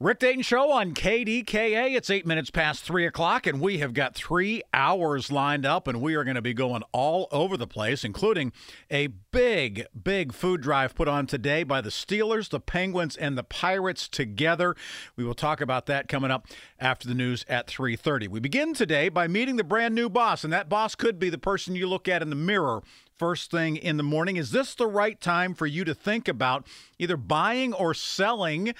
Rick Dayton Show on KDKA. It's eight minutes past three o'clock, and we have got three hours lined up, and we are going to be going all over the place, including a big, big food drive put on today by the Steelers, the Penguins, and the Pirates together. We will talk about that coming up after the news at 3.30. We begin today by meeting the brand new boss, and that boss could be the person you look at in the mirror first thing in the morning. Is this the right time for you to think about either buying or selling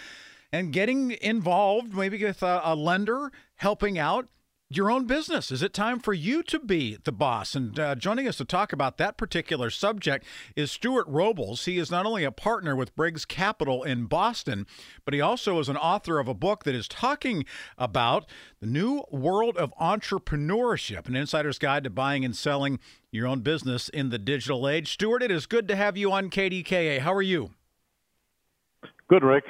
and getting involved, maybe with a, a, lender helping out your own business? Is it time for you to be the boss? And uh, joining us to talk about that particular subject is Stuart Robles. He is not only a partner with Briggs Capital in Boston, but he also is an author of a book that is talking about the new world of entrepreneurship, an insider's guide to buying and selling your own business in the digital age. Stuart, it is good to have you on KDKA. How are you? Good, Rick.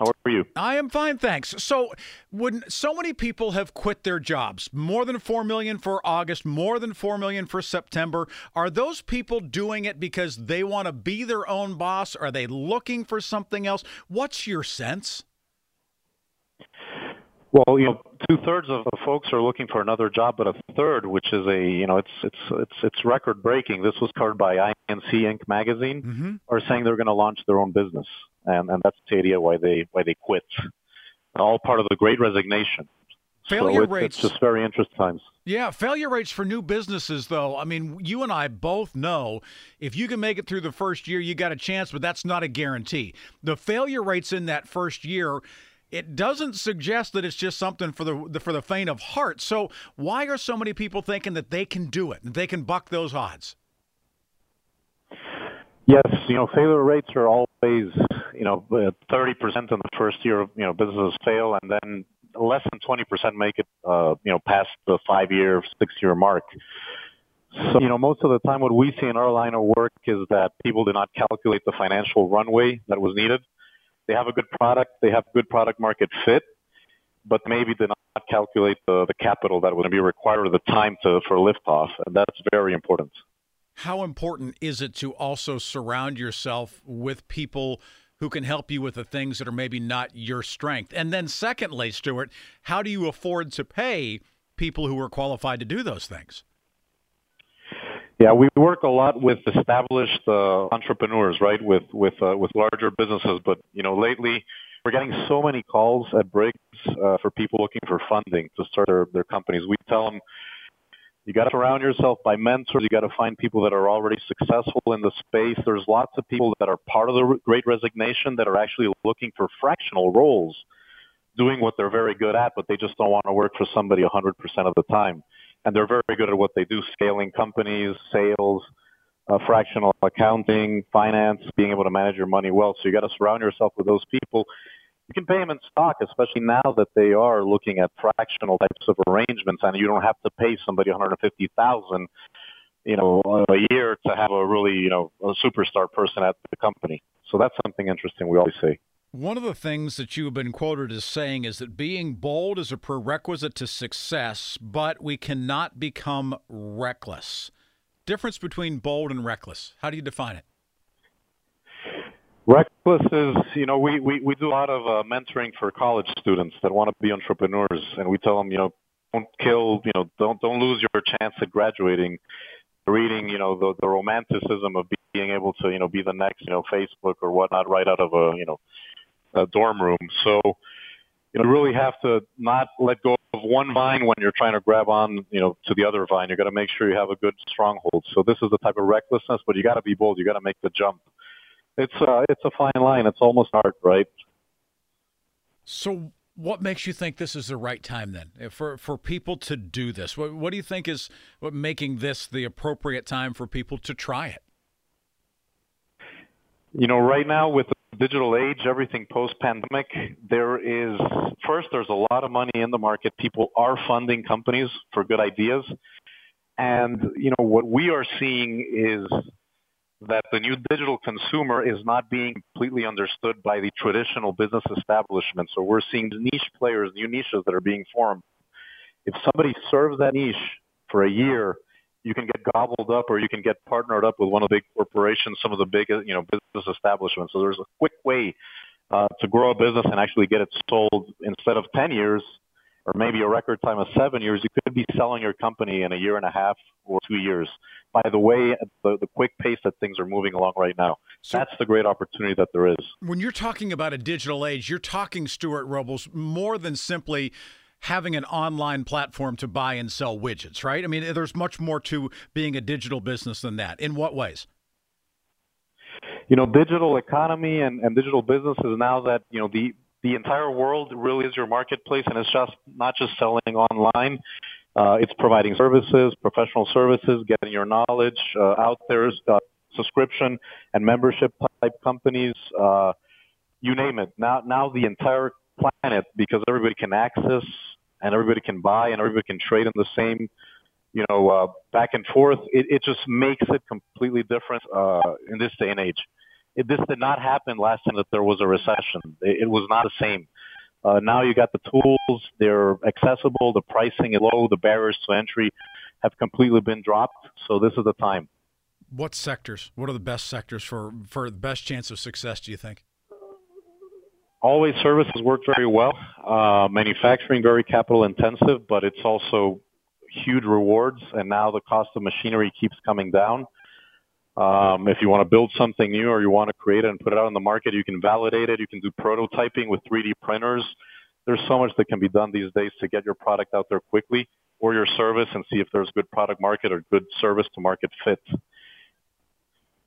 How are you? I am fine, thanks. So, when so many people have quit their jobs, more than 4 million for August, more than 4 million for September, are those people doing it because they want to be their own boss? Are they looking for something else? What's your sense? Well, you know, two thirds of the folks are looking for another job, but a third, which is a you know, it's it's it's it's record breaking. This was covered by INC Inc. magazine, mm-hmm. are saying they're going to launch their own business, and and that's the idea why they why they quit. All part of the Great Resignation. Failure so it's, rates. It's just very interesting times. Yeah, failure rates for new businesses, though. I mean, you and I both know if you can make it through the first year, you got a chance, but that's not a guarantee. The failure rates in that first year it doesn't suggest that it's just something for the for the faint of heart. So why are so many people thinking that they can do it, that they can buck those odds? Yes, you know, failure rates are always, you know, 30% in the first year of, you know, businesses fail and then less than 20% make it, uh, you know, past the five year, six year mark. So, you know, most of the time what we see in our line of work is that people do not calculate the financial runway that was needed they have a good product, they have good product market fit, but maybe did not calculate the, the capital that would be required or the time to, for liftoff, and that's very important. How important is it to also surround yourself with people who can help you with the things that are maybe not your strength? And then, secondly, Stuart, how do you afford to pay people who are qualified to do those things? Yeah, we work a lot with established uh, entrepreneurs, right? With with uh, with larger businesses, but you know, lately we're getting so many calls at Briggs uh, for people looking for funding to start their their companies. We tell them you got to surround yourself by mentors. You got to find people that are already successful in the space. There's lots of people that are part of the Great Resignation that are actually looking for fractional roles, doing what they're very good at, but they just don't want to work for somebody 100% of the time and they're very good at what they do, scaling companies, sales, uh, fractional accounting, finance, being able to manage your money well. So you got to surround yourself with those people. You can pay them in stock, especially now that they are looking at fractional types of arrangements, and you don't have to pay somebody 150,000, you know, a year to have a really, you know, a superstar person at the company. So that's something interesting we always see. One of the things that you have been quoted as saying is that being bold is a prerequisite to success, but we cannot become reckless. Difference between bold and reckless. How do you define it? Reckless is, you know, we, we, we do a lot of uh, mentoring for college students that want to be entrepreneurs, and we tell them, you know, don't kill, you know, don't don't lose your chance at graduating. Reading, you know, the the romanticism of being able to, you know, be the next, you know, Facebook or whatnot, right out of a, you know, a dorm room. So, you know, you really have to not let go of one vine when you're trying to grab on, you know, to the other vine. You got to make sure you have a good stronghold. So this is the type of recklessness, but you got to be bold. You got to make the jump. It's uh, it's a fine line. It's almost art, right? So what makes you think this is the right time then for for people to do this? What what do you think is what making this the appropriate time for people to try it? You know, right now with the digital age, everything post-pandemic, there is first there's a lot of money in the market. People are funding companies for good ideas. And you know, what we are seeing is that the new digital consumer is not being completely understood by the traditional business establishment. So we're seeing niche players, new niches that are being formed. If somebody serves that niche for a year, you can get gobbled up or you can get partnered up with one of the big corporations, some of the big, you know, business establishments. So there's a quick way uh, to grow a business and actually get it sold instead of 10 years or maybe a record time of seven years, you could be selling your company in a year and a half or two years. By the way, the, the quick pace that things are moving along right now, so that's the great opportunity that there is. When you're talking about a digital age, you're talking, Stuart Robles, more than simply having an online platform to buy and sell widgets, right? I mean, there's much more to being a digital business than that. In what ways? You know, digital economy and, and digital business is now that, you know, the, the entire world really is your marketplace and it's just not just selling online. Uh, it's providing services, professional services, getting your knowledge uh, out there, uh, subscription and membership type companies, uh, you name it. Now, now the entire planet, because everybody can access and everybody can buy and everybody can trade in the same, you know, uh, back and forth. It, it just makes it completely different uh, in this day and age it, this did not happen last time that there was a recession. It, it was not the same. Uh, now you got the tools; they're accessible. The pricing is low. The barriers to entry have completely been dropped. So this is the time. What sectors? What are the best sectors for for the best chance of success? Do you think? Always services work very well. Uh, manufacturing very capital intensive, but it's also huge rewards. And now the cost of machinery keeps coming down. Um, if you want to build something new or you want to create it and put it out on the market, you can validate it. You can do prototyping with 3D printers. There's so much that can be done these days to get your product out there quickly or your service and see if there's good product market or good service to market fit.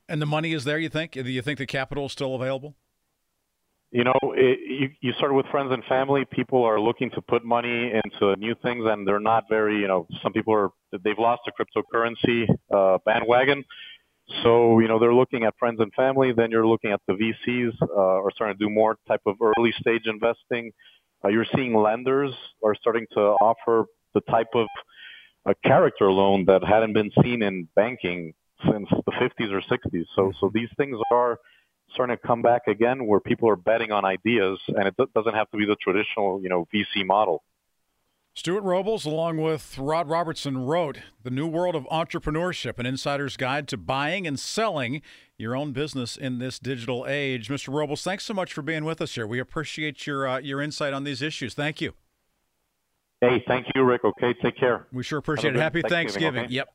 And the money is there, you think? Do you think the capital is still available? You know, it, you, you start with friends and family. People are looking to put money into new things, and they're not very, you know, some people are, they've lost the cryptocurrency uh, bandwagon. So, you know, they're looking at friends and family. Then you're looking at the VCs uh, are starting to do more type of early stage investing. Uh, you're seeing lenders are starting to offer the type of a character loan that hadn't been seen in banking since the 50s or 60s. So, so these things are starting to come back again, where people are betting on ideas, and it doesn't have to be the traditional, you know, VC model. Stuart Robles, along with Rod Robertson, wrote The New World of Entrepreneurship, an insider's guide to buying and selling your own business in this digital age. Mr. Robles, thanks so much for being with us here. We appreciate your uh, your insight on these issues. Thank you. Hey, thank you, Rick. Okay, take care. We sure appreciate it. Happy Thanksgiving. Thanksgiving. Okay? Yep.